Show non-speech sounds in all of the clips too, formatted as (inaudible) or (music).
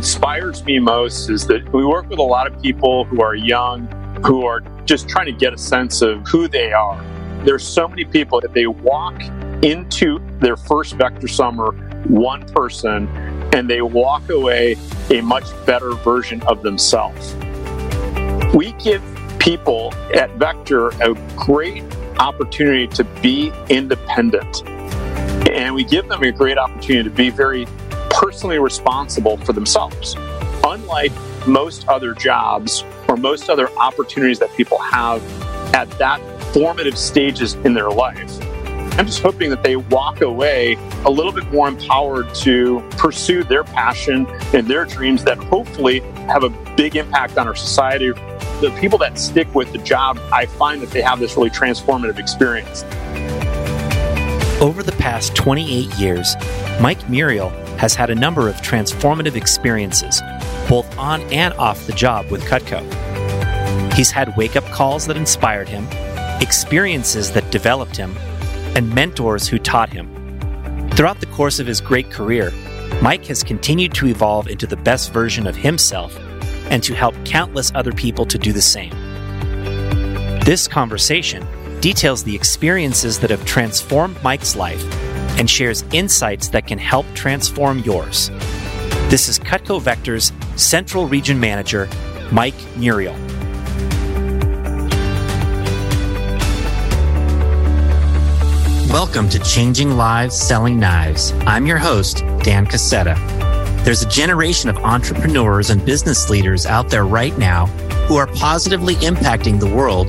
inspires me most is that we work with a lot of people who are young, who are just trying to get a sense of who they are. There's so many people that they walk into their first Vector Summer one person and they walk away a much better version of themselves. We give people at Vector a great opportunity to be independent. And we give them a great opportunity to be very personally responsible for themselves. Unlike most other jobs or most other opportunities that people have at that formative stages in their life, I'm just hoping that they walk away a little bit more empowered to pursue their passion and their dreams that hopefully have a big impact on our society. The people that stick with the job, I find that they have this really transformative experience. Over the past 28 years, Mike Muriel has had a number of transformative experiences, both on and off the job with Cutco. He's had wake up calls that inspired him, experiences that developed him, and mentors who taught him. Throughout the course of his great career, Mike has continued to evolve into the best version of himself and to help countless other people to do the same. This conversation details the experiences that have transformed Mike's life and shares insights that can help transform yours. This is Cutco Vector's Central Region Manager, Mike Muriel. Welcome to Changing Lives Selling Knives. I'm your host, Dan Casetta. There's a generation of entrepreneurs and business leaders out there right now who are positively impacting the world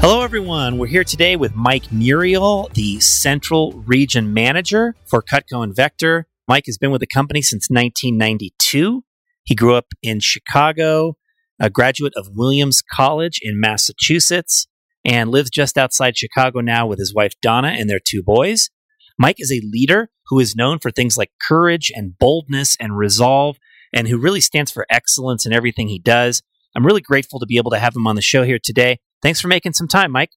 Hello, everyone. We're here today with Mike Muriel, the Central Region Manager for Cutco and Vector. Mike has been with the company since 1992. He grew up in Chicago, a graduate of Williams College in Massachusetts and lives just outside Chicago now with his wife Donna and their two boys. Mike is a leader who is known for things like courage and boldness and resolve, and who really stands for excellence in everything he does. I'm really grateful to be able to have him on the show here today. Thanks for making some time, Mike.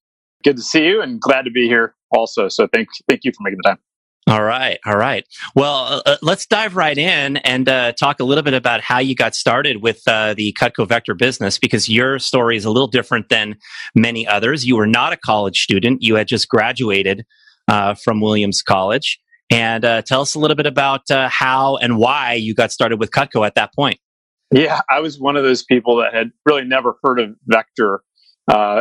Good to see you and glad to be here also. So thank, thank you for making the time. All right, all right. Well, uh, uh, let's dive right in and uh, talk a little bit about how you got started with uh, the Cutco Vector business because your story is a little different than many others. You were not a college student; you had just graduated uh, from Williams College. And uh, tell us a little bit about how and why you got started with Cutco at that point. Yeah, I was one of those people that had really never heard of Vector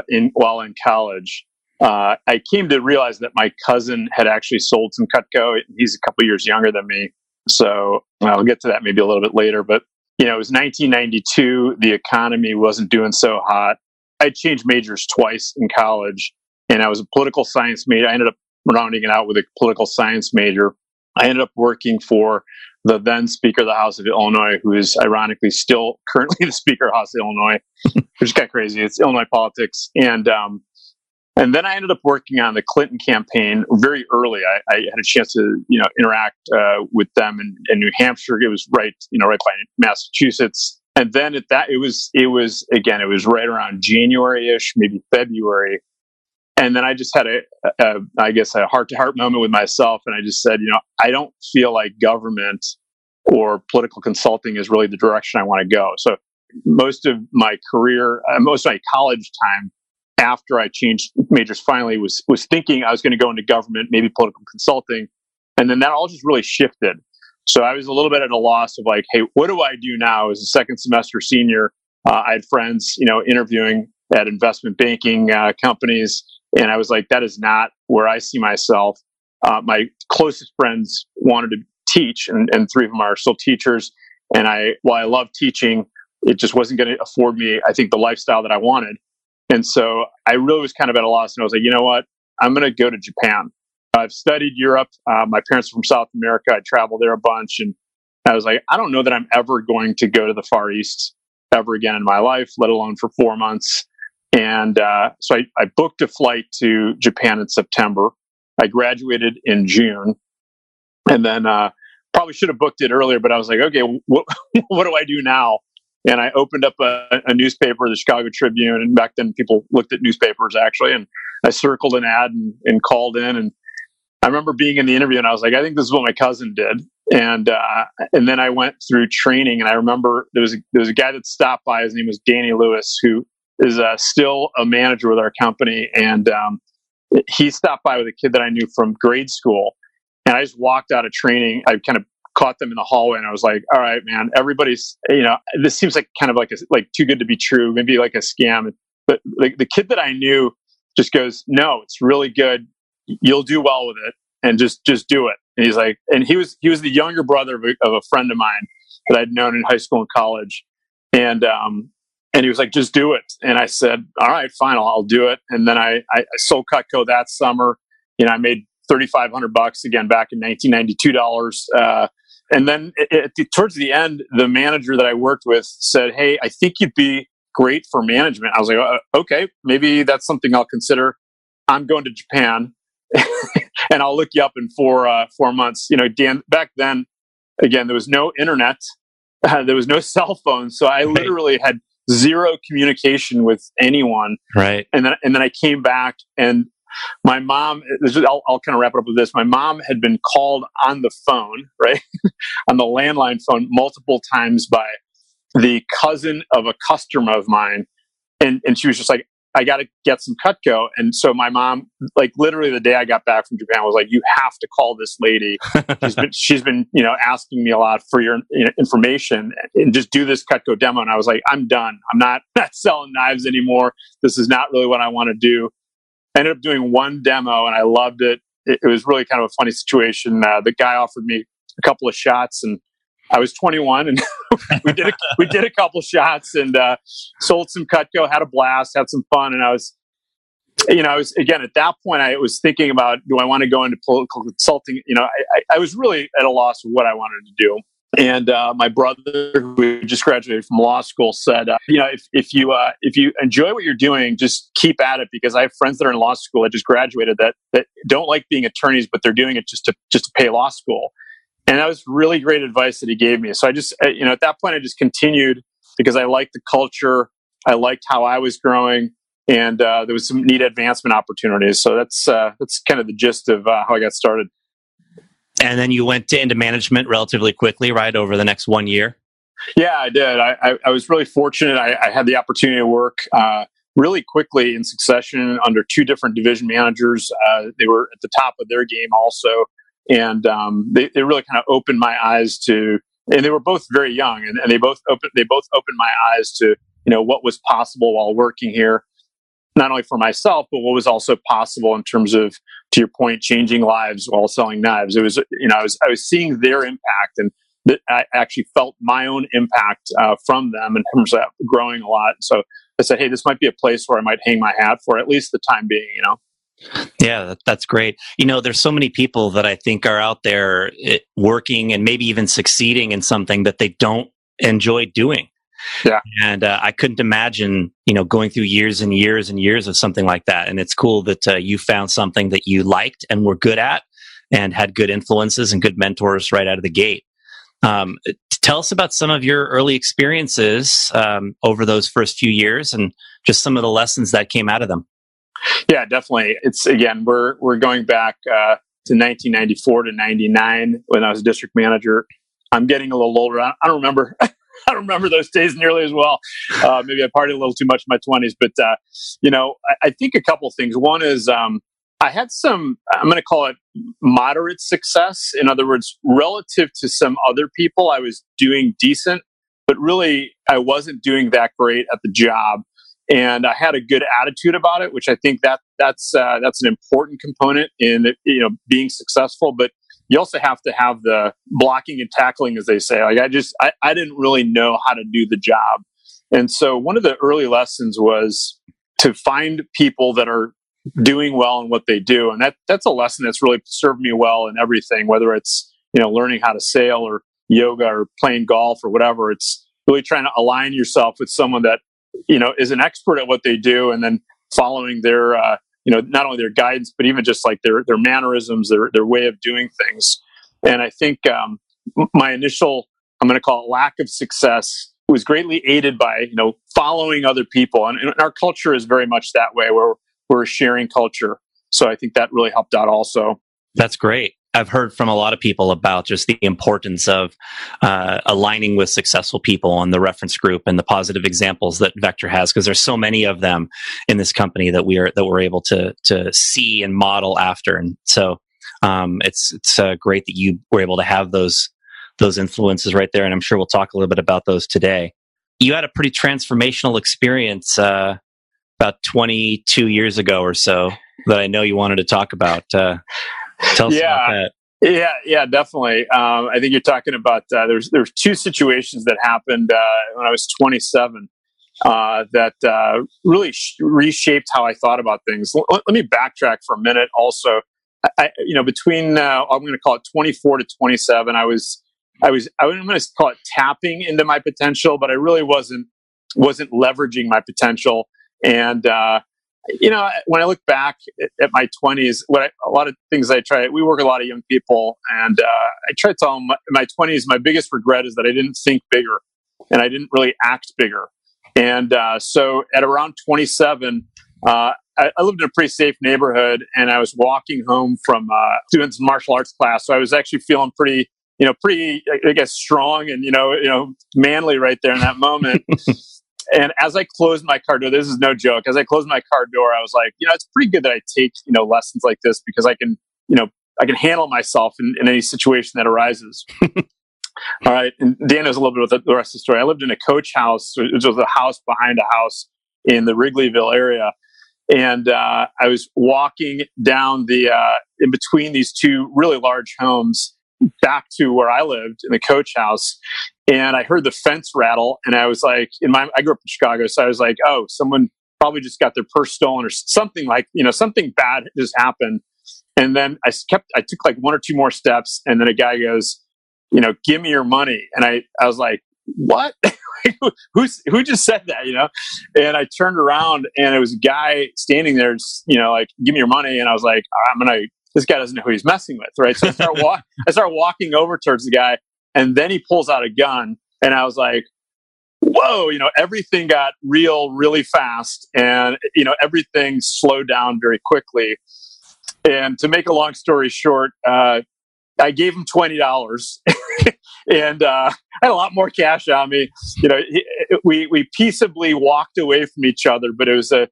in while in college uh, I came to realize that my cousin had actually sold some Cutco. He's a couple years younger than me. So I'll get to that maybe a little bit later. But, you know, it was 1992. The economy wasn't doing so hot. I changed majors twice in college and I was a political science major. I ended up rounding it out with a political science major. I ended up working for the then Speaker of the House of Illinois, who is ironically still currently (laughs) the Speaker of the House of Illinois, (laughs) which is kind of crazy. It's Illinois politics. And um, and then I ended up working on the Clinton campaign very early. I, I had a chance to, you know, interact uh, with them in, in, New Hampshire. It was right, you know, right by Massachusetts. And then at that, it was, it was again, it was right around January-ish, maybe February. And then I just had a, a I guess, a heart-to-heart moment with myself, and I just said, you know, I don't feel like government or political consulting is really the direction I want to go. So most of my career, uh, most of my college time after I changed majors finally was was thinking I was going to go into government, maybe political consulting, and then that all just really shifted. So I was a little bit at a loss of like, hey, what do I do now as a second semester senior? Uh, I had friends, you know, interviewing at investment banking uh, companies, and I was like, that is not where I see myself. Uh, my closest friends wanted to teach, and, and three of them are still teachers. And I, while I love teaching, it just wasn't going to afford me, I think, the lifestyle that I wanted. And so I really was kind of at a loss. And I was like, you know what? I'm going to go to Japan. I've studied Europe. Uh, my parents are from South America. I traveled there a bunch. And I was like, I don't know that I'm ever going to go to the Far East ever again in my life, let alone for four months. And uh, so I, I booked a flight to Japan in September. I graduated in June. And then uh, probably should have booked it earlier, but I was like, okay, what, (laughs) what do I do now? And I opened up a, a, newspaper, the Chicago Tribune, and back then people looked at newspapers actually, and I circled an ad and, and called in. And I remember being in the interview, and I was like, I think this is what my cousin did. And uh, and then I went through training, and I remember there was a, there was a guy that stopped by. His name was Danny Lewis, who is uh, still a manager with our company, and um, he stopped by with a kid that I knew from grade school. And I just walked out of training. I kind of caught them in the hallway and I was like, all right, man, everybody's, you know, this seems like kind of like a, like too good to be true, maybe like a scam. But like the kid that I knew just goes, no, it's really good. You'll do well with it and just, just do it. And he's like, and he was, he was the younger brother of a, of a friend of mine that I'd known in high school and college. And, um, and he was like, just do it. And I said, all right, fine, I'll, I'll do it. And then I, I, I sold Cutco that summer. You know, I made 3,500 bucks again back in 1992 dollars. Uh, and then it, it, towards the end, the manager that I worked with said, "Hey, I think you'd be great for management." I was like, uh, "Okay, maybe that's something I'll consider." I'm going to Japan, (laughs) and I'll look you up in four uh, four months. You know, Dan. Back then, again, there was no internet, uh, (laughs) there was no (laughs) cell phone, so I right. literally had zero communication with anyone. Right. And then and then I came back, and my mom I'll, I'll, kind of wrap it up with this my mom had been called on the phone right (laughs) on the landline phone multiple times by the cousin of a customer of mine and and she was just like i got to get some cutco and so my mom like literally the day i got back from japan was like you have to call this lady. She's been (laughs) she's been you know asking me a lot for your you know, information and just do this cutco demo. And i was like i'm done. I'm not (laughs) not selling knives anymore. This is not really what i want to do. I ended up doing one demo and I loved it. It, it was really kind of a funny situation. Uh, the guy offered me a couple of shots and I was 21 and (laughs) (laughs) we did a, we did a couple shots and uh, sold some Cutco, had a blast, had some fun, and I was, you know, I was again at that point I was thinking about do I want to go into political consulting? You know, I, I was really at a loss of what I wanted to do. And uh, my brother, who just graduated from law school, said, uh, "You know, if, if you uh, if you enjoy what you're doing, just keep at it." Because I have friends that are in law school that just graduated that that don't like being attorneys, but they're doing it just to just to pay law school. And that was really great advice that he gave me. So I just, uh, you know, at that point, I just continued because I liked the culture, I liked how I was growing, and uh, there was some neat advancement opportunities. So that's uh, that's kind of the gist of how I got started. And then you went into management relatively quickly, right, over the next one year? Yeah, I did. I, I, I was really fortunate. I, I, had the opportunity to work uh, really quickly in succession under two different division managers. Uh, they were at the top of their game also. And um, they, they really kind of opened my eyes to, and they were both very young, and, and they both opened they both opened my eyes to you know what was possible while working here not only for myself, but what was also possible in terms of, to your point, changing lives while selling knives. It was, you know, I was, I was seeing their impact and I actually felt my own impact uh, from them in terms of growing a lot. So I said, hey, this might be a place where I might hang my hat for at least the time being, you know? Yeah, that's great. You know, there's so many people that I think are out there eh, working and maybe even succeeding in something that they don't enjoy doing. Yeah. And uh, I couldn't imagine, you know, going through years and years and years of something like that. And it's cool that uh, you found something that you liked and were good at and had good influences and good mentors right out of the gate. Um, tell us about some of your early experiences um, over those first few years and just some of the lessons that came out of them. Yeah, definitely. It's again, we're we're going back uh, to 1994 to 99 when I was district manager. I'm getting a little older. I don't remember (laughs) I don't remember those days nearly as well. Uh, maybe I partied a little too much in my 20s, but uh, you know, I, I, think a couple things. One is um, I had some, I'm going to call it moderate success. In other words, relative to some other people, I was doing decent, but really I wasn't doing that great at the job. And I had a good attitude about it, which I think that that's uh, that's an important component in you know being successful. But you also have to have the blocking and tackling, as they say. Like I just I, I didn't really know how to do the job, and so one of the early lessons was to find people that are doing well in what they do. And that that's a lesson that's really served me well in everything, whether it's, you know, learning how to sail or yoga or playing golf or whatever. It's really trying to align yourself with someone that, you know, is an expert at what they do and then following their uh, you know, not only their guidance, but even just like their their mannerisms, their their way of doing things. And I think um, my initial, I'm going to call it lack of success, was greatly aided by you know following other people, and, and our culture is very much that way, where we're a sharing culture. So I think that really helped out also. That's great. I've heard from a lot of people about just the importance of uh, aligning with successful people on the reference group and the positive examples that Vector has, because there's so many of them in this company that we are that we're able to to see and model after. And so um, it's it's uh, great that you were able to have those those influences right there. And I'm sure we'll talk a little bit about those today. You had a pretty transformational experience uh, about 22 years ago or so that I know you wanted to talk about. Uh, tell us yeah. about that. Yeah, yeah, definitely. Um, I think you're talking about uh, there's there's two situations that happened uh, when I was 27 uh, that uh, really sh- reshaped how I thought about things. L- let me backtrack for a minute. Also, I, you know, between uh, I'm going to call it 24 to 27, I was I was I'm going to call it tapping into my potential, but I really wasn't wasn't leveraging my potential. And, uh, you know, when I look back at, my 20s, what I, a lot of things I try, we work a lot of young people, and uh, I try to tell them in my 20s, my biggest regret is that I didn't think bigger and I didn't really act bigger. And uh, so at around 27, uh, I, I, lived in a pretty safe neighborhood and I was walking home from uh, doing some martial arts class. So I was actually feeling pretty, you know, pretty, I guess, strong and, you know, you know, manly right there in that moment. (laughs) And as I closed my car door, this is no joke. As I closed my car door, I was like, you know, it's pretty good that I take, you know, lessons like this because I can, you know, I can handle myself in, in any situation that arises. (laughs) All right. And Dan knows a little bit about the rest of the story. I lived in a coach house, which was a house behind a house in the Wrigleyville area. And uh, I was walking down the, uh, in between these two really large homes back to where I lived in the coach house and I heard the fence rattle, and I was like, in my, I grew up in Chicago, so I was like, oh, someone probably just got their purse stolen or something like, you know, something bad just happened. And then I kept, I took like one or two more steps, and then a guy goes, you know, give me your money, and I, I was like, what? (laughs) Who's who just said that? You know, and I turned around, and it was a guy standing there, you know, like, give me your money, and I was like, I'm gonna. This guy doesn't know who he's messing with, right? So I start, wa- (laughs) I start walking over towards the guy, and then he pulls out a gun, and I was like, whoa, you know, everything got real really fast, and, you know, everything slowed down very quickly. And to make a long story short, uh, I gave him twenty dollars, (laughs) and uh, I had a lot more cash on me. You know, he, we we peaceably walked away from each other, but it was a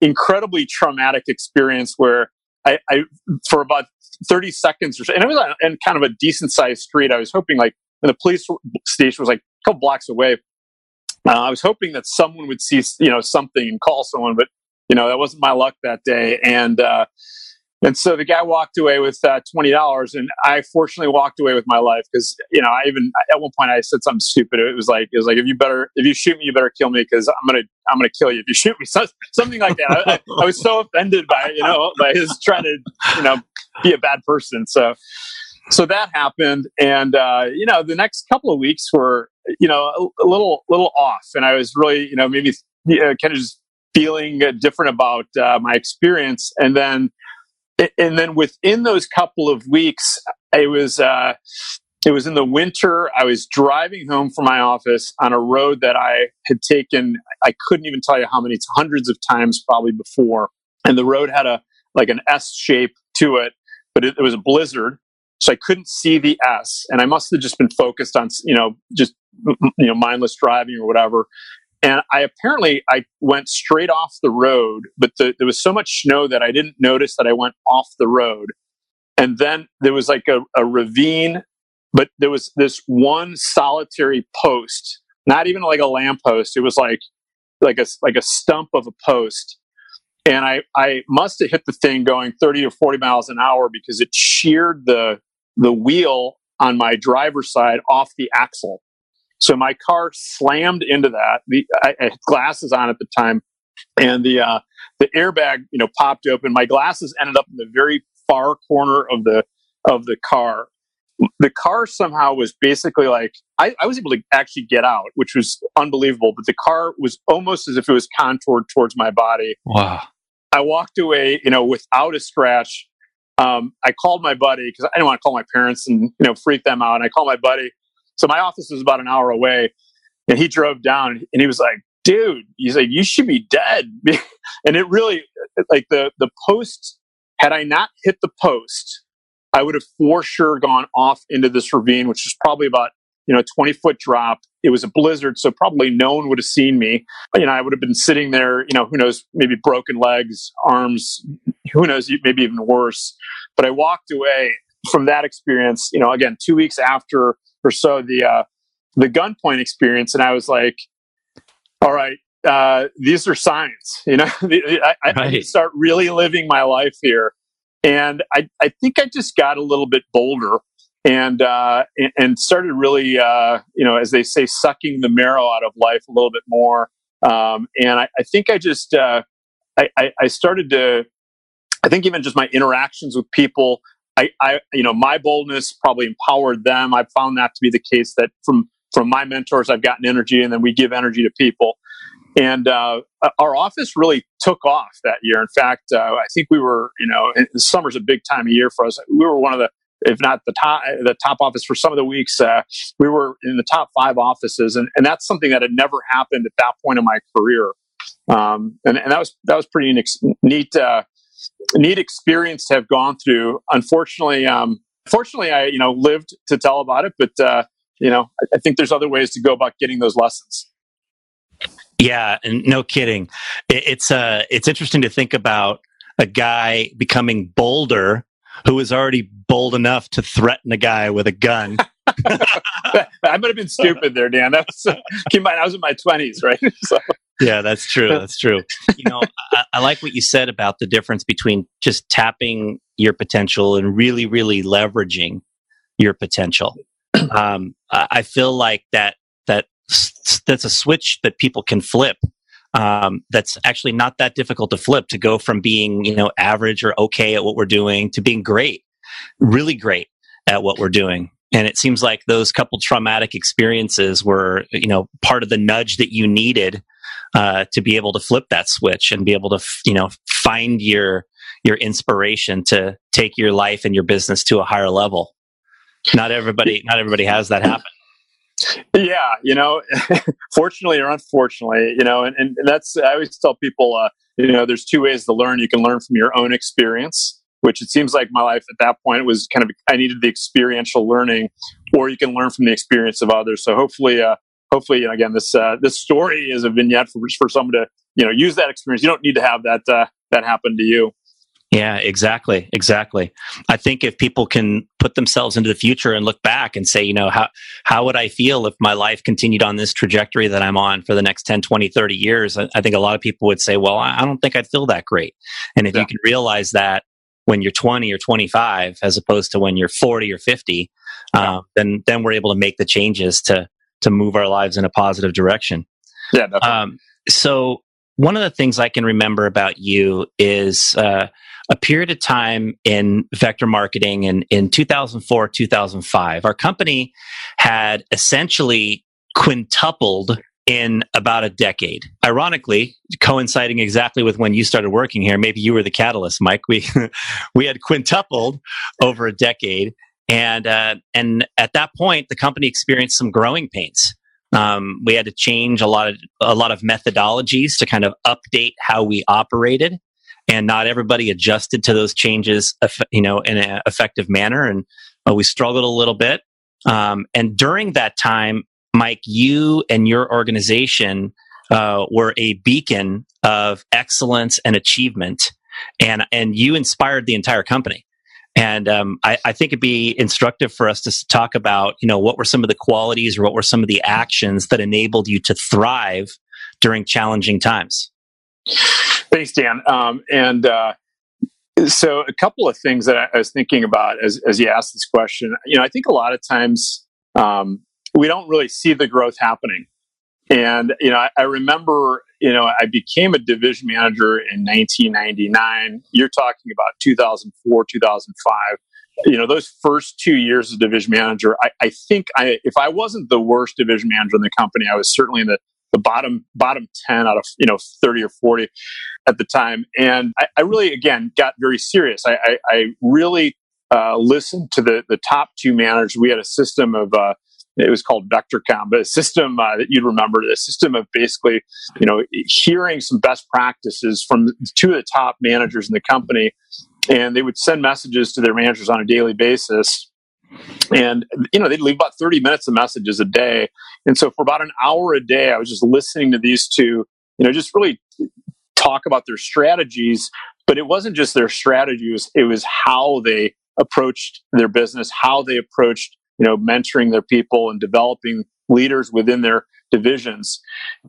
incredibly traumatic experience where I, I for about 30 seconds or so, and it was in kind of a decent sized street. I was hoping like, and the police station was like a couple blocks away. Uh, I was hoping that someone would see, you know, something and call someone, but you know, that wasn't my luck that day. And, uh, and so the guy walked away with uh, twenty dollars, and I fortunately walked away with my life because you know I even at one point I said something stupid. It was like it was like if you better if you shoot me, you better kill me because I'm gonna I'm gonna kill you if you shoot me. (laughs) So, something like that. I, I, was so offended by you know by his trying to you know be a bad person. So so that happened, and uh, you know the next couple of weeks were you know a, a little little off, and I was really you know maybe you know, kind of just feeling different about uh, my experience, and then and then within those couple of weeks, it was uh, it was in the winter. I was driving home from my office on a road that I had taken. I couldn't even tell you how many hundreds of times probably before, and the road had a like an S shape to it, but it, it was a blizzard, so I couldn't see the S, and I must have just been focused on you know just you know mindless driving or whatever. And I apparently I went straight off the road, but the, there was so much snow that I didn't notice that I went off the road. And then there was like a, a ravine, but there was this one solitary post, not even like a lamppost. It was like like a like a stump of a post. And I, I must have hit the thing going 30 or 40 miles an hour because it sheared the the wheel on my driver's side off the axle. So my car slammed into that. The I, I had glasses on at the time, and the uh, the airbag you know popped open. My glasses ended up in the very far corner of the of the car. The car somehow was basically like I, I was able to actually get out, which was unbelievable. But the car was almost as if it was contoured towards my body. Wow! I walked away, you know, without a scratch. Um, I called my buddy because I didn't want to call my parents and you know freak them out. And I called my buddy so my office was about an hour away, and he drove down and he was like, "Dude," he's like, "You should be dead." (laughs) and it really, like the the post. Had I not hit the post, I would have for sure gone off into this ravine, which is probably about you know 20 foot drop. It was a blizzard, so probably no one would have seen me. You know, I would have been sitting there. You know, who knows? Maybe broken legs, arms. Who knows? Maybe even worse. But I walked away from that experience. You know, again, two weeks after or so the uh, the gunpoint experience, and I was like, all right, uh, these are signs. You know, (laughs) I, I, right. I start really living my life here, and I I think I just got a little bit bolder and uh, and started really uh, you know as they say sucking the marrow out of life a little bit more. Um, and I, I, think I just uh, I, I started to I think even just my interactions with people I, I, you know, my boldness probably empowered them. I've found that to be the case that from from my mentors, I've gotten energy, and then we give energy to people. And uh, our office really took off that year. In fact, uh, I think we were, you know, the summer's a big time of year for us. We were one of the, if not the top, the top office for some of the weeks. Uh, we were in the top five offices, and, and that's something that had never happened at that point in my career. Um, and, and that was that was pretty neat uh, neat experience to have gone through. Unfortunately, um, fortunately, I you know lived to tell about it, but uh, you know I, I think there's other ways to go about getting those lessons. Yeah, and no kidding. It, it's uh, it's interesting to think about a guy becoming bolder who was already bold enough to threaten a guy with a gun. (laughs) (laughs) I might have been stupid there, Dan. That was, (laughs) keep in mind, I was in my twenties, right? So yeah, that's true. That's true. you know, I, I, like what you said about the difference between just tapping your potential and really, really leveraging your potential. (clears throat) Um, I feel like that that that's a switch that people can flip. Um, that's actually not that difficult to flip to go from being you know average or okay at what we're doing to being great, really great at what we're doing. And it seems like those couple traumatic experiences were, you know, part of the nudge that you needed uh, to be able to flip that switch and be able to you know find your your inspiration to take your life and your business to a higher level. Not everybody not everybody has that happen. Yeah you know (laughs) fortunately or unfortunately you know and, and that's i always tell people uh, you know there's two ways to learn. You can learn from your own experience which it seems like my life at that point was kind of i needed the experiential learning or you can learn from the experience of others. So hopefully uh, hopefully, again, this uh, this story is a vignette for for someone to you know use that experience. You don't need to have that uh, that happen to you. Yeah, exactly, exactly. I think if people can put themselves into the future and look back and say, you know, how how would I feel if my life continued on this trajectory that I'm on for the next 10, 20, 30 years? I, I think a lot of people would say, well, I, I, don't think I'd feel that great. And if yeah. you can realize that when you're 20 or 25 as opposed to when you're 40 or 50, yeah. uh, then then we're able to make the changes to to move our lives in a positive direction. Yeah. Um, so one of the things I can remember about you is uh, a period of time in vector marketing in, in 2004, 2005. Our company had essentially quintupled in about a decade. Ironically, coinciding exactly with when you started working here, maybe you were the catalyst, Mike. We (laughs) we had quintupled over a decade, and uh, and at that point, the company experienced some growing pains. Um, we had to change a lot of a lot of methodologies to kind of update how we operated, and not everybody adjusted to those changes, you know, in an effective manner. And uh, we struggled a little bit. Um, and during that time, Mike, you and your organization uh, were a beacon of excellence and achievement, and and you inspired the entire company. And um, I, I, think it'd be instructive for us to talk about, you know, what were some of the qualities or what were some of the actions that enabled you to thrive during challenging times. Thanks, Dan. Um, and uh, so, a couple of things that I, I, was thinking about as, as you asked this question. You know, I think a lot of times um, we don't really see the growth happening. And you know, I, I, remember, you know, I became a division manager in 1999. You're talking about 2004, 2005. You know, those first two years as division manager, I, I think I, if I wasn't the worst division manager in the company, I was certainly in the the bottom bottom 10 out of you know 30 or 40 at the time and i, I really again got very serious i, I, I really uh, listened to the the top two managers we had a system of uh, it was called VectorCom, but a system uh, that you'd remember, the system of basically, you know, hearing some best practices from two of the top managers in the company, and they would send messages to their managers on a daily basis. And you know they'd leave about thirty minutes of messages a day, and so for about an hour a day, I was just listening to these two, you know, just really talk about their strategies. But it wasn't just their strategies; it was how they approached their business, how they approached you know, mentoring their people and developing leaders within their divisions.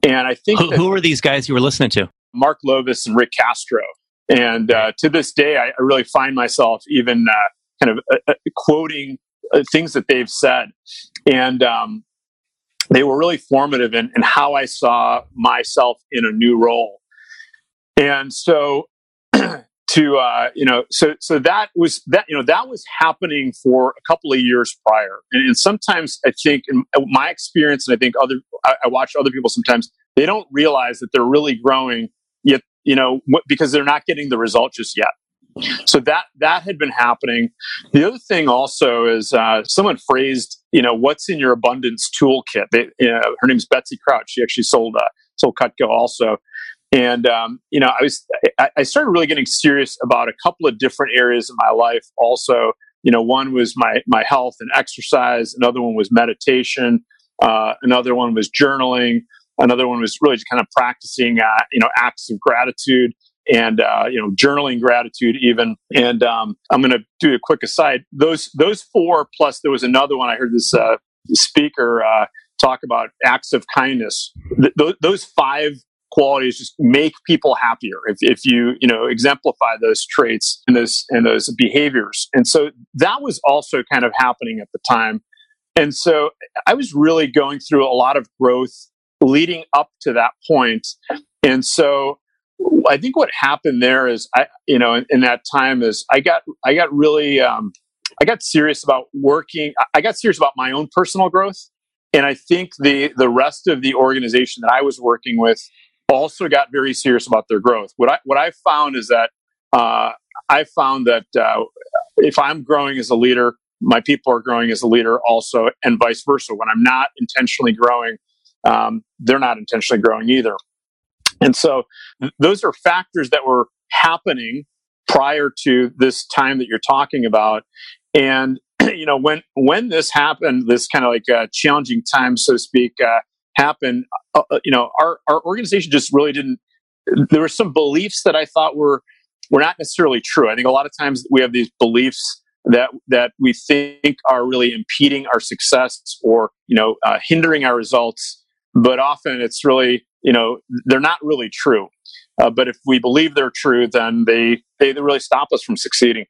And I think who, who are these guys you were listening to? Mark Lovis and Rick Castro. And uh, to this day, I, I, really find myself even uh, kind of uh, uh quoting uh, things that they've said. And um, they were really formative in, in how I saw myself in a new role. And so (clears throat) to uh, you know so so that was that you know that was happening for a couple of years prior. And, and sometimes i think in my experience and i think other I, I, watch other people sometimes they don't realize that they're really growing yet you know because they're not getting the result just yet. So that that had been happening. The other thing also is uh, someone phrased you know what's in your abundance toolkit? They, you know, her name's betsy crouch. She actually sold uh, sold cutco also and um, you know, I was I, I started really getting serious about a couple of different areas of my life. Also, you know, one was my my health and exercise. Another one was meditation. Uh, another one was journaling. Another one was really just kind of practicing, uh, you know, acts of gratitude and uh, you know, journaling gratitude even. And um, I'm going to do a quick aside. Those those four plus there was another one. I heard this uh, speaker uh, talk about acts of kindness. Th- those five qualities just make people happier. If, if you you know exemplify those traits and those and those behaviors. And so that was also kind of happening at the time. And so i was really going through a lot of growth leading up to that point. And so i think what happened there is i you know in, in that time is i got i got really um, i got serious about working i got serious about my own personal growth. And i think the the rest of the organization that i was working with also got very serious about their growth. What I what I found is that uh, I found that uh, if I'm growing as a leader, my people are growing as a leader also, and vice versa. When I'm not intentionally growing, um, they're not intentionally growing either. And so th- those are factors that were happening prior to this time that you're talking about. And (clears throat) you know when when this happened, this kind of like uh, challenging time, so to speak. Uh, happen, uh, uh, you know, our, our organization just really didn't. There were some beliefs that I thought were were not necessarily true. I think a lot of times we have these beliefs that that we think are really impeding our success or you know uh, hindering our results, but often it's really you know they're not really true. Uh, but if we believe they're true, then they they really stop us from succeeding.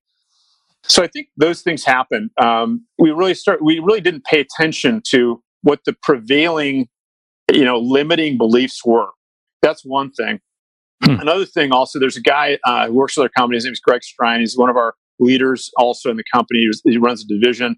So I think those things happen. Um, we really start. We really didn't pay attention to what the prevailing you know, limiting beliefs were. That's one thing. Hmm. Another thing, also, there's a guy uh, who works with our company. His name is Greg Strine. He's one of our leaders also in the company. He runs a division,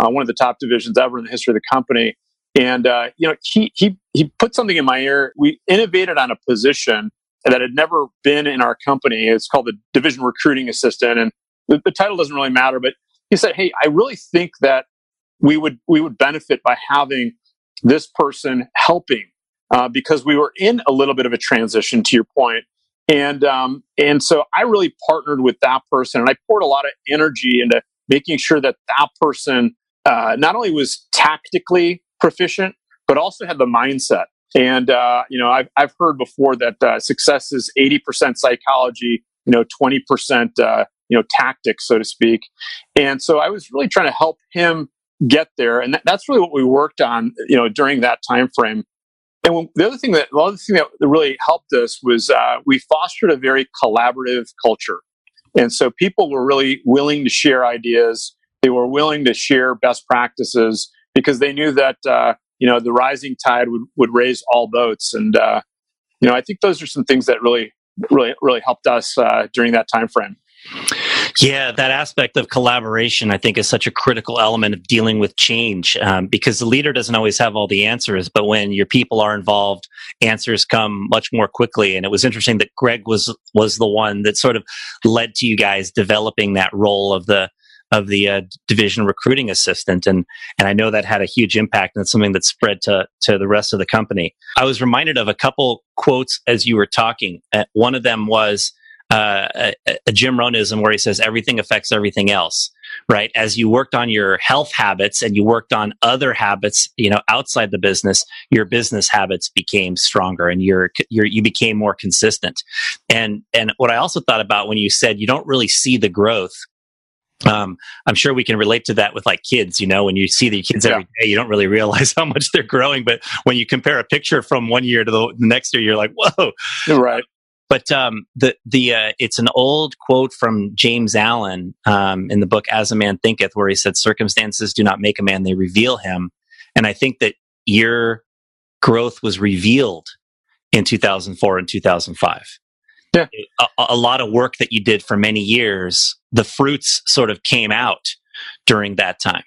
uh, one of the top divisions ever in the history of the company. And uh, you know, he he he put something in my ear. We innovated on a position that had never been in our company. It's called the division recruiting assistant, and the, the title doesn't really matter. But he said, "Hey, I really think that we would we would benefit by having this person helping uh, because we were in a little bit of a transition to your point and um, and so i really partnered with that person and i poured a lot of energy into making sure that that person uh, not only was tactically proficient but also had the mindset And uh, you know, I've I've heard before that uh, success is eighty percent psychology, you know, twenty percent uh, you know tactics, so to speak. And so I was really trying to help him get there, and that's really what we worked on, you know, during that time frame. And when, the other thing that the other thing that really helped us was uh, we fostered a very collaborative culture, and so people were really willing to share ideas. They were willing to share best practices because they knew that uh, you know the rising tide would, would raise all boats, and uh, you know I think those are some things that really really really helped us uh, during that time frame. Yeah, that aspect of collaboration, I think, is such a critical element of dealing with change um, because the leader doesn't always have all the answers. But when your people are involved, answers come much more quickly. And it was interesting that Greg was was the one that sort of led to you guys developing that role of the of the uh, division recruiting assistant, and and I know that had a huge impact, and it's something that spread to to the rest of the company. I was reminded of a couple quotes as you were talking. Uh, one of them was uh, a, a Jim Rohnism where he says everything affects everything else. Right, as you worked on your health habits and you worked on other habits, you know, outside the business, your business habits became stronger and you're, you're you became more consistent. And and what I also thought about when you said you don't really see the growth um, I'm sure we can relate to that with like kids. You know, when you see the kids every yeah. day, you don't really (laughs) realize how much they're growing. But when you compare a picture from one year to the, next year, you're like, "Whoa!" Right. But um, the the uh, it's an old quote from James Allen um, in the book "As a Man Thinketh," where he said, "Circumstances do not make a man; they reveal him." And I think that your growth was revealed in 2004 and 2005 yeah. a, a, lot of work that you did for many years, the fruits sort of came out during that time.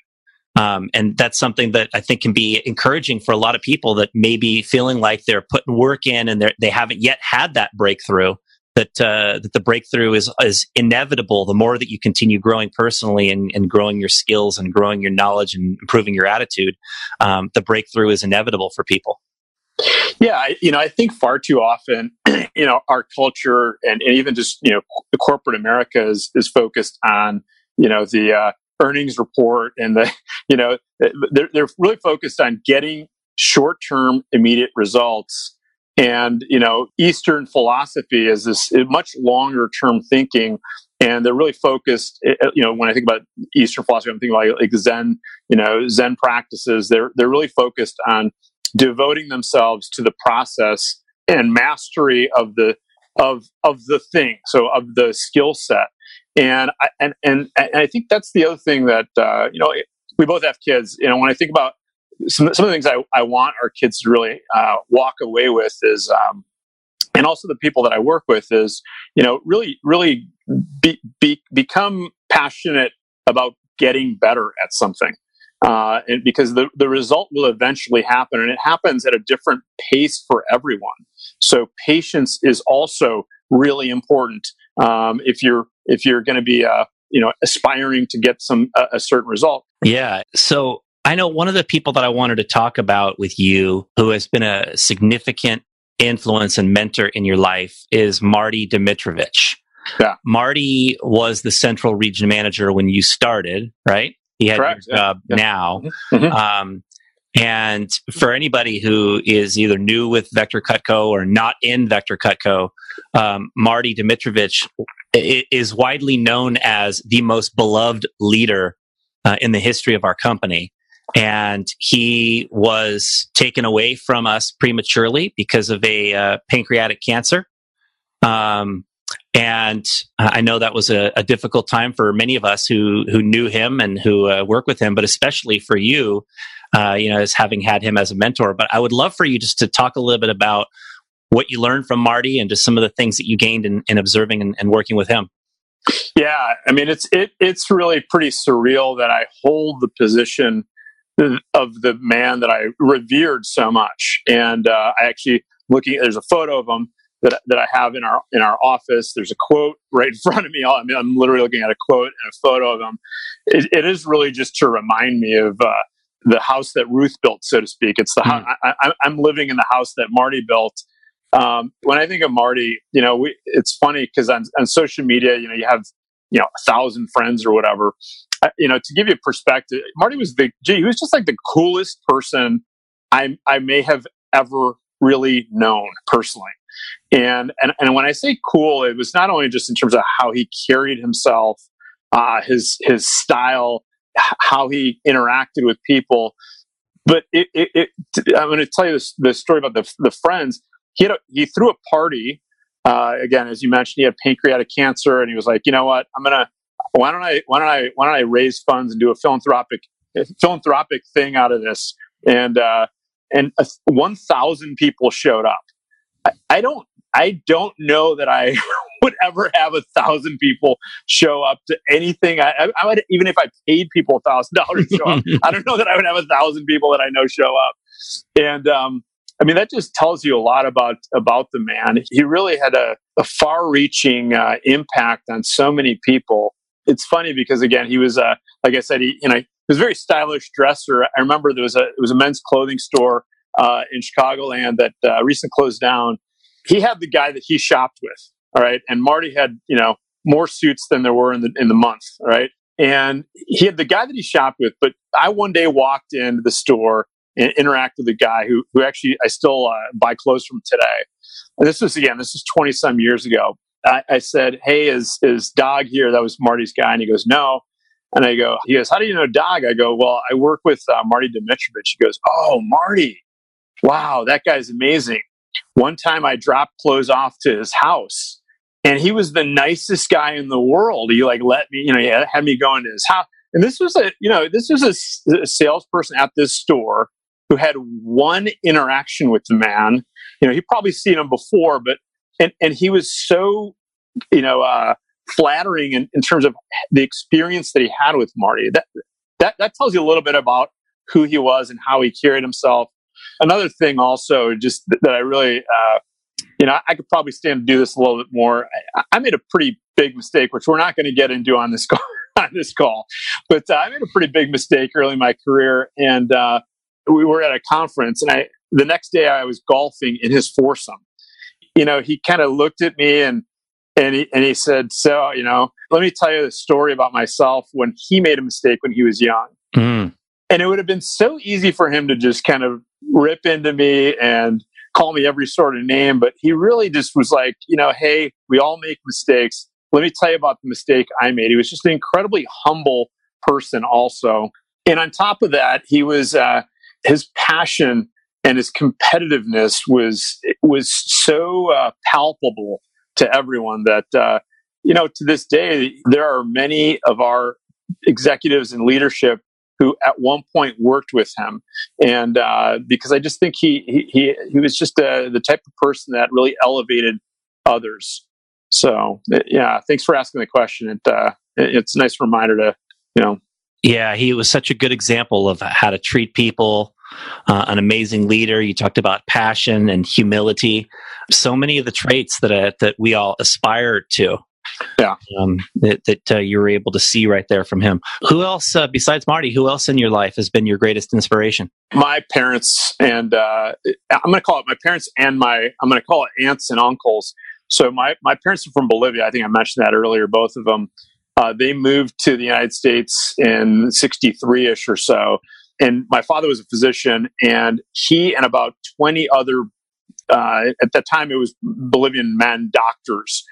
Um, and that's something that I think can be encouraging for a lot of people that may be feeling like they're putting work in and they haven't yet had that breakthrough. That uh, that the breakthrough is is inevitable. The more that you continue growing personally and, and growing your skills and growing your knowledge and improving your attitude, um, the breakthrough is inevitable for people. Yeah, you know, I think far too often, (clears throat) you know, our culture and, and even just you know, the corporate America is is focused on you know the uh, earnings report and the (laughs) you know they're they're really focused on getting short term immediate results. And you know, Eastern philosophy is this much longer term thinking. And they're really focused eh, eh, you know when i think about eastern philosophy i'm thinking about like zen you know zen practices. They're they're really focused on devoting themselves to the process and mastery of the of of the thing so of the skill set and I, and, and and I think that's the other thing that uh, you know we both have kids you know when I think about some, some of the things I, I want our kids to really uh, walk away with is um, and also the people that I work with is you know really really be, be, become passionate about getting better at something uh, and because the, the result will eventually happen and it happens at a different pace for everyone. So patience is also really important um, if you're if you're going to be uh, you know aspiring to get some a, a certain result yeah so i know one of the people that i wanted to talk about with you who has been a significant influence and mentor in your life is marty dimitrovich yeah. Marty was the central region manager when you started, right? He had Correct. your job yeah. now. Mm-hmm. mm-hmm. Um, and for anybody who is either new with Vector Cutco or not in Vector Cutco, um, Marty Dimitrovich is widely known as the most beloved leader uh, in the history of our company. And he was taken away from us prematurely because of a uh, pancreatic cancer. Um, and I know that was a, a, difficult time for many of us who who knew him and who uh, work with him, but especially for you, uh, you know, as having had him as a mentor. But I would love for you just to talk a little bit about what you learned from Marty and just some of the things that you gained in, in observing and, and working with him. Yeah, I mean, it's it, it's really pretty surreal that I hold the position of the man that I revered so much, and uh, I actually looking. There's a photo of him that, that I have in our in our office. There's a quote right in (laughs) front of me. I mean, I'm literally looking at a quote and a photo of him. it, it is really just to remind me of uh, the house that Ruth built, so to speak. It's the mm. I, am living in the house that Marty built. Um, when I think of Marty, you know, we, it's funny because on, on social media, you know, you have you know a thousand friends or whatever. I, you know, to give you perspective, Marty was the gee, he was just like the coolest person I I may have ever really known personally. And, and, and when I say cool, it was not only just in terms of how he carried himself, uh, his, his style, how he interacted with people, but it, it, it, I'm going to tell you this, this story about the, the friends. He, had a, he threw a party. Uh, again, as you mentioned, he had pancreatic cancer, and he was like, you know what, I'm gonna why don't I why don't I why don't I raise funds and do a philanthropic philanthropic thing out of this? And uh, and one thousand people showed up. I, I don't I don't know that I (laughs) would ever have a thousand people show up to anything. I, I, would even if I paid people a thousand dollars to show up. (laughs) I don't know that I would have a thousand people that I know show up. And um, I mean that just tells you a lot about about the man. He really had a, a far-reaching uh, impact on so many people. It's funny because again, he was uh, like I said, he you know he was a very stylish dresser. I remember there was a it was a men's clothing store uh, in Chicagoland that uh, recently closed down he had the guy that he shopped with. All right. And Marty had, you know, more suits than there were in the, in the month. Right. And he had the guy that he shopped with, but I one day walked into the store and interacted with the guy who, who actually I still uh, buy clothes from today. And this was again, this is 20 some years ago. I, I said, Hey, is, is Dog here? That was Marty's guy. And he goes, No. And I go, he goes, how do you know Dog? I go, well, I work with uh, Marty Dimitrovich. He goes, oh, Marty. Wow, that guy's amazing. One time I dropped clothes off to his house and he was the nicest guy in the world. He like let me, you know, he had me go into his house. And this was a, you know, this was a, a salesperson at this store who had one interaction with the man. You know, he probably seen him before, but and and he was so, you know, uh, flattering in, in terms of the experience that he had with Marty. That that that tells you a little bit about who he was and how he carried himself another thing also just that I really, uh, you know, I could probably stand to do this a little bit more. I, I made a pretty big mistake, which we're not going to get into on this (laughs) call. on this call, but uh, I made a pretty big mistake early in my career, and uh, we were at a conference, and I the next day I was golfing in his foursome. You know, he kind of looked at me and and he, and he said, "So, you know, let me tell you the story about myself when he made a mistake when he was young." Mm. And it would have been so easy for him to just kind of rip into me and call me every sort of name. But he really just was like, you know, hey, we all make mistakes. Let me tell you about the mistake I made. He was just an incredibly humble person, also. And on top of that, he was uh, his passion and his competitiveness was was so uh, palpable to everyone that uh, you know to this day there are many of our executives and leadership who at one point worked with him, and uh, because I just think he he he was just uh, the type of person that really elevated others. So yeah, thanks for asking the question. It, uh, it's a nice reminder to you know. Yeah, he was such a good example of how to treat people. Uh, an amazing leader. You talked about passion and humility. So many of the traits that uh, that we all aspire to yeah. Um, that, that uh, you were able to see right there from him. Who else uh, besides marty who else in your life has been your greatest inspiration? My parents and uh, i'm going to call it my parents and my i'm going to call it aunts and uncles. So my, my parents are from bolivia. I think i mentioned that earlier both of them uh, they moved to the united states in 63ish or so and my father was a physician and he and about 20 other uh, at that time it was bolivian men doctors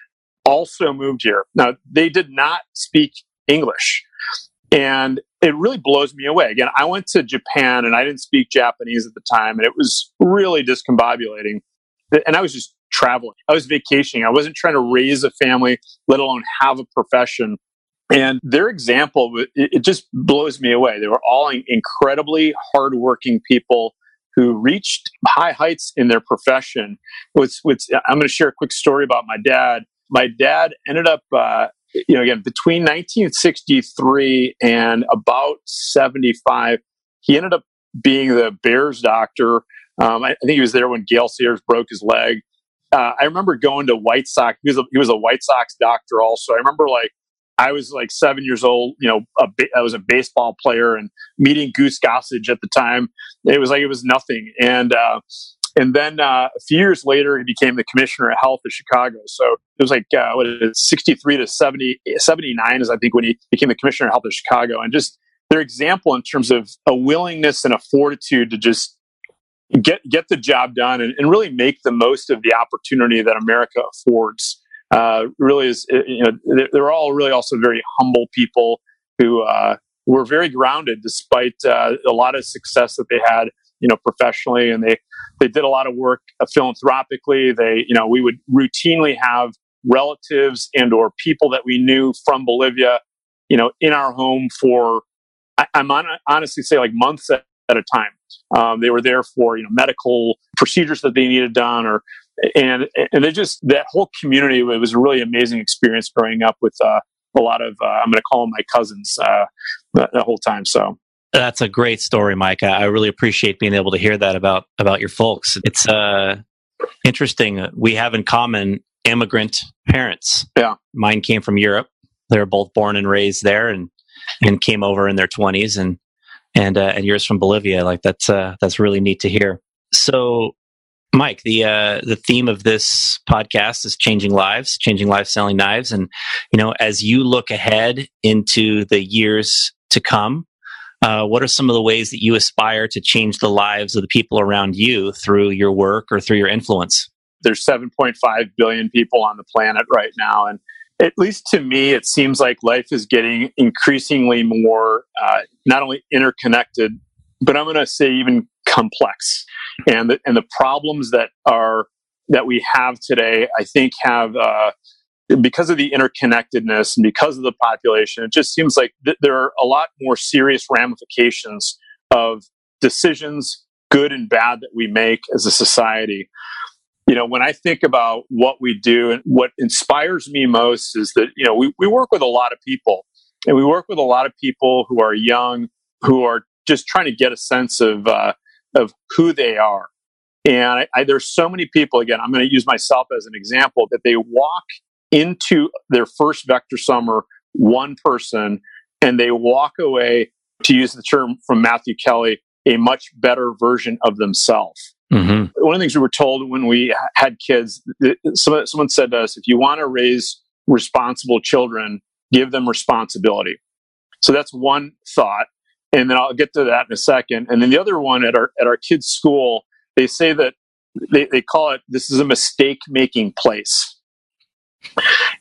also moved here. Now, they did not speak English. And it really blows me away. Again, I went to Japan and I didn't speak Japanese at the time, and it was really discombobulating. And I was just traveling, I was vacationing. I wasn't trying to raise a family, let alone have a profession. And their example, it just blows me away. They were all incredibly hardworking people who reached high heights in their profession. What's, what's, I'm going to share a quick story about my dad my dad ended up, uh, you know, again, between 1963 and about 75, he ended up being the Bears doctor. Um, I, I, think he was there when Gale Sayers broke his leg. Uh, I remember going to White Sox. He was, a, he was a White Sox doctor also. I remember like I was like seven years old. You know, I was a baseball player and meeting Goose Gossage at the time. It was like it was nothing. And uh, and then uh, a few years later, he became the commissioner of health of Chicago. So it was like, uh, what is it, 63 to 70, 79 is, I think, when he became the commissioner of health of Chicago. And just their example in terms of a willingness and a fortitude to just get get the job done and, and really make the most of the opportunity that America affords. Uh, really is you know they're, they're, all really also very humble people who uh, were very grounded despite uh, a lot of success that they had you know professionally and they they did a lot of work uh, philanthropically they you know we would routinely have relatives and or people that we knew from Bolivia you know in our home for I, am on, honestly say like months at, at a time um, they were there for you know medical procedures that they needed done, or and and they just that whole community. It was a really amazing experience growing up with uh, a lot of uh, I'm going to call them my cousins uh, the, the, whole time. So that's a great story, Mike. I really appreciate being able to hear that about about your folks. It's uh, interesting. We have in common immigrant parents. Yeah, mine came from Europe. They were both born and raised there, and and came over in their 20s and and uh, and yours from Bolivia. Like that's uh, that's really neat to hear. So, Mike, the uh, the theme of this podcast is changing lives, changing lives, selling knives, and you know, as you look ahead into the years to come, uh, what are some of the ways that you aspire to change the lives of the people around you through your work or through your influence? There's 7.5 billion people on the planet right now, and at least to me, it seems like life is getting increasingly more uh, not only interconnected, but I'm going to say even complex. And the, and the problems that are that we have today, I think, have uh, because of the interconnectedness and because of the population, it just seems like th- there are a lot more serious ramifications of decisions, good and bad, that we make as a society you know, when I think about what we do and what inspires me most is that, you know, we, we work with a lot of people and we work with a lot of people who are young, who are just trying to get a sense of, uh, of who they are. And I, I, there's so many people, again, I'm going to use myself as an example, that they walk into their first Vector Summer one person and they walk away, to use the term from Matthew Kelly, a much better version of themselves. Mm-hmm. One of the things we were told when we had kids, someone, someone said to us, if you want to raise responsible children, give them responsibility. So that's one thought. And then I'll get to that in a second. And then the other one at our, at our kids' school, they say that they, they call it this is a mistake making place.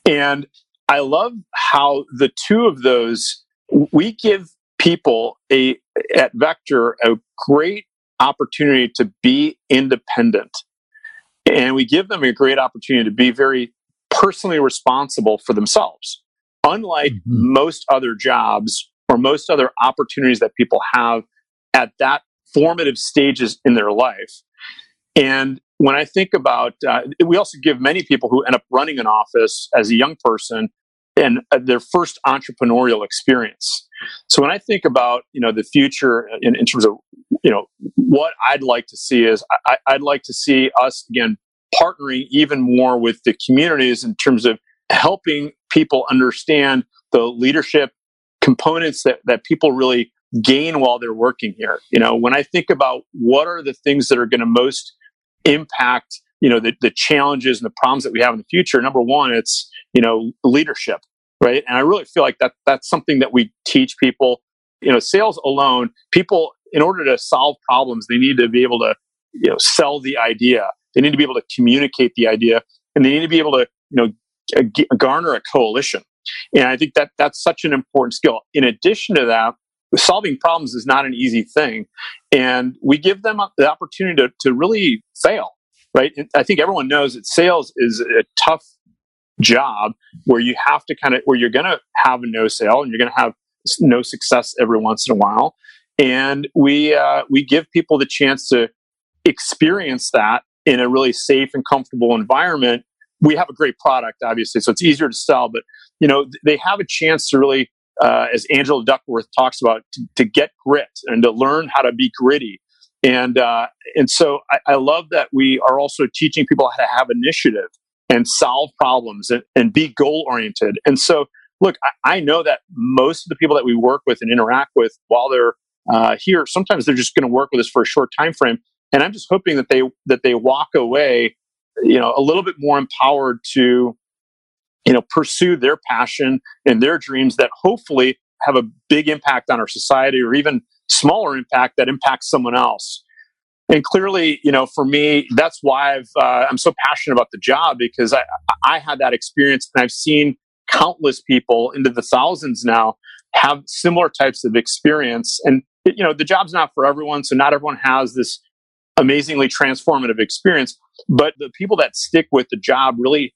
And I love how the two of those, we give people a at Vector a great opportunity to be independent. And we give them a great opportunity to be very personally responsible for themselves. Unlike mm-hmm. most other jobs or most other opportunities that people have at that formative stages in their life. And when I think about, uh, we also give many people who end up running an office as a young person and uh, their first entrepreneurial experience. So when I think about you know the future in, in terms of you know what I'd like to see is I, I'd like to see us again partnering even more with the communities in terms of helping people understand the leadership components that, that people really gain while they're working here. You know, when I think about what are the things that are going to most impact, you know, the, the challenges and the problems that we have in the future, number one, it's, you know, leadership right? And I really feel like that that's something that we teach people. You know, sales alone, people in order to solve problems, they need to be able to you know sell the idea. They need to be able to communicate the idea, and they need to be able to you know g- garner a coalition. And I think that that's such an important skill. In addition to that, solving problems is not an easy thing, and we give them the opportunity to, to really fail. Right? I think everyone knows that sales is a tough job where you have to kind of where you're going to have a no sale and you're going to have no success every once in a while and we uh, we give people the chance to experience that in a really safe and comfortable environment we have a great product obviously so it's easier to sell but you know they have a chance to really uh, as angela duckworth talks about to, to, get grit and to learn how to be gritty and uh, and so I, I love that we are also teaching people how to have initiative and solve problems and, and be goal oriented. And so, look, I, I, know that most of the people that we work with and interact with while they're uh, here, sometimes they're just going to work with us for a short time frame. And I'm just hoping that they that they walk away, you know, a little bit more empowered to, you know, pursue their passion and their dreams that hopefully have a big impact on our society or even smaller impact that impacts someone else. and clearly, you know, for me, that's why I've uh, I'm so passionate about the job because I I had that experience and I've seen countless people into the thousands now have similar types of experience. And you know, the job's not for everyone, so not everyone has this amazingly transformative experience. But the people that stick with the job really,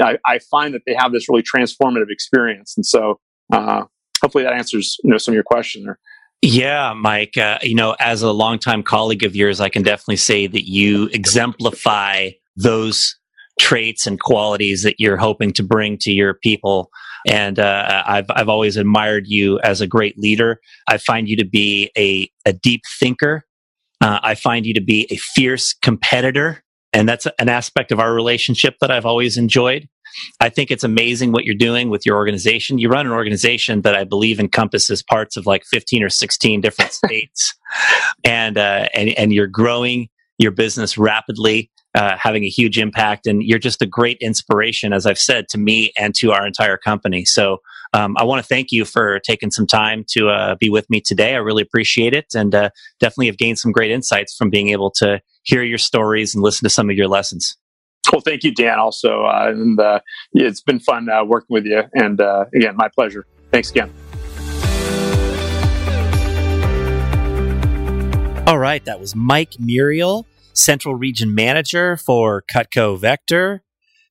I, I find that they have this really transformative experience. And so, uh, hopefully, that answers you know some of your question there. Yeah, Mike. Uh, you know, as a longtime colleague of yours, I can definitely say that you exemplify those traits and qualities that you're hoping to bring to your people. And uh, I've I've always admired you as a great leader. I find you to be a a deep thinker. Uh, I find you to be a fierce competitor, and that's an aspect of our relationship that I've always enjoyed. I think it's amazing what you're doing with your organization. You run an organization that I believe encompasses parts of like 15 or 16 different (laughs) states, and uh, and and you're growing your business rapidly, uh, having a huge impact, and you're just a great inspiration, as I've said, to me and to our entire company. So. Um, I want to thank you for taking some time to uh, be with me today. I really appreciate it, and uh, definitely have gained some great insights from being able to hear your stories and listen to some of your lessons. Well, thank you, Dan. Also, uh, and uh, it's been fun uh, working with you. And uh, again, my pleasure. Thanks again. All right, that was Mike Muriel, Central Region Manager for Cutco Vector.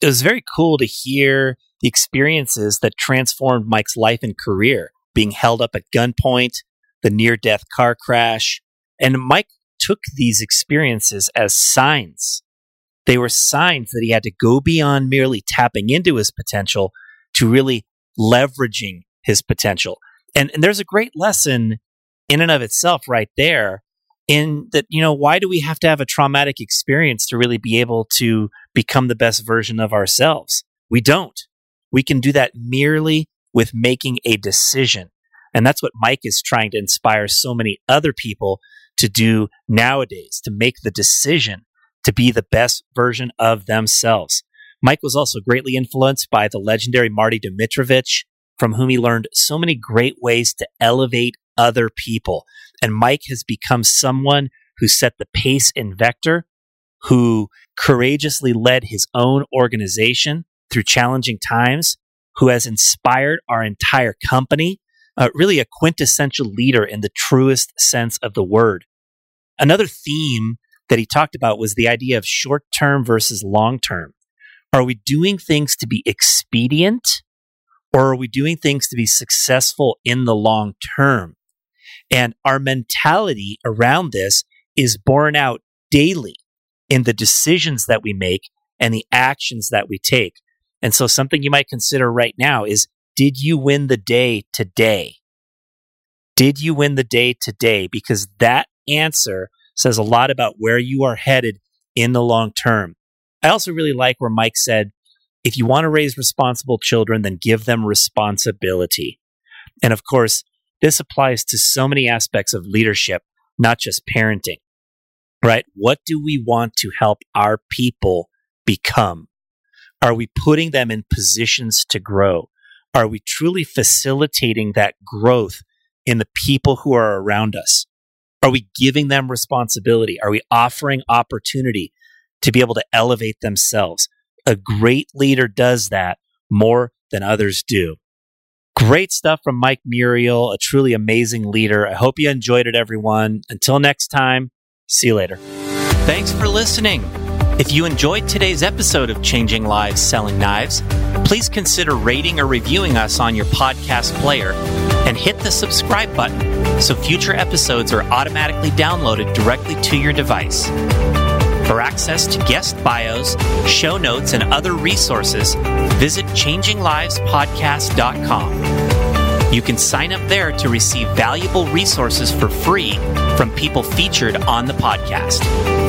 It was very cool to hear the experiences that transformed Mike's life and career, being held up at gunpoint, the near death car crash. And Mike took these experiences as signs they were signs that he had to go beyond merely tapping into his potential to really leveraging his potential. And, and there's a great lesson in and of itself right there in that, you know, why do we have to have a traumatic experience to really be able to become the best version of ourselves? We don't. We can do that merely with making a decision. And that's what Mike is trying to inspire so many other people to do nowadays, to make the decision to be the best version of themselves. Mike was also greatly influenced by the legendary Marty Dimitrovich, from whom he learned so many great ways to elevate other people. And Mike has become someone who set the pace in Vector, who courageously led his own organization through challenging times, who has inspired our entire company, uh, really a quintessential leader in the truest sense of the word. Another theme that he talked about was the idea of short term versus long term. Are we doing things to be expedient or are we doing things to be successful in the long term? And our mentality around this is borne out daily in the decisions that we make and the actions that we take. And so something you might consider right now is did you win the day today? Did you win the day today? Because that answer says a lot about where you are headed in the long term. I also really like where Mike said, if you want to raise responsible children, then give them responsibility. And of course, this applies to so many aspects of leadership, not just parenting, right? What do we want to help our people become? Are we putting them in positions to grow? Are we truly facilitating that growth in the people who are around us? Are we giving them responsibility? Are we offering opportunity to be able to elevate themselves? A great leader does that more than others do. Great stuff from Mike Muriel, a truly amazing leader. I hope you enjoyed it, everyone. Until next time, see you later. Thanks for listening. If you enjoyed today's episode of Changing Lives Selling Knives, please consider rating or reviewing us on your podcast player and hit the subscribe button so future episodes are automatically downloaded directly to your device. For access to guest bios, show notes, and other resources, visit changinglivespodcast.com. You can sign up there to receive valuable resources for free from people featured on the podcast.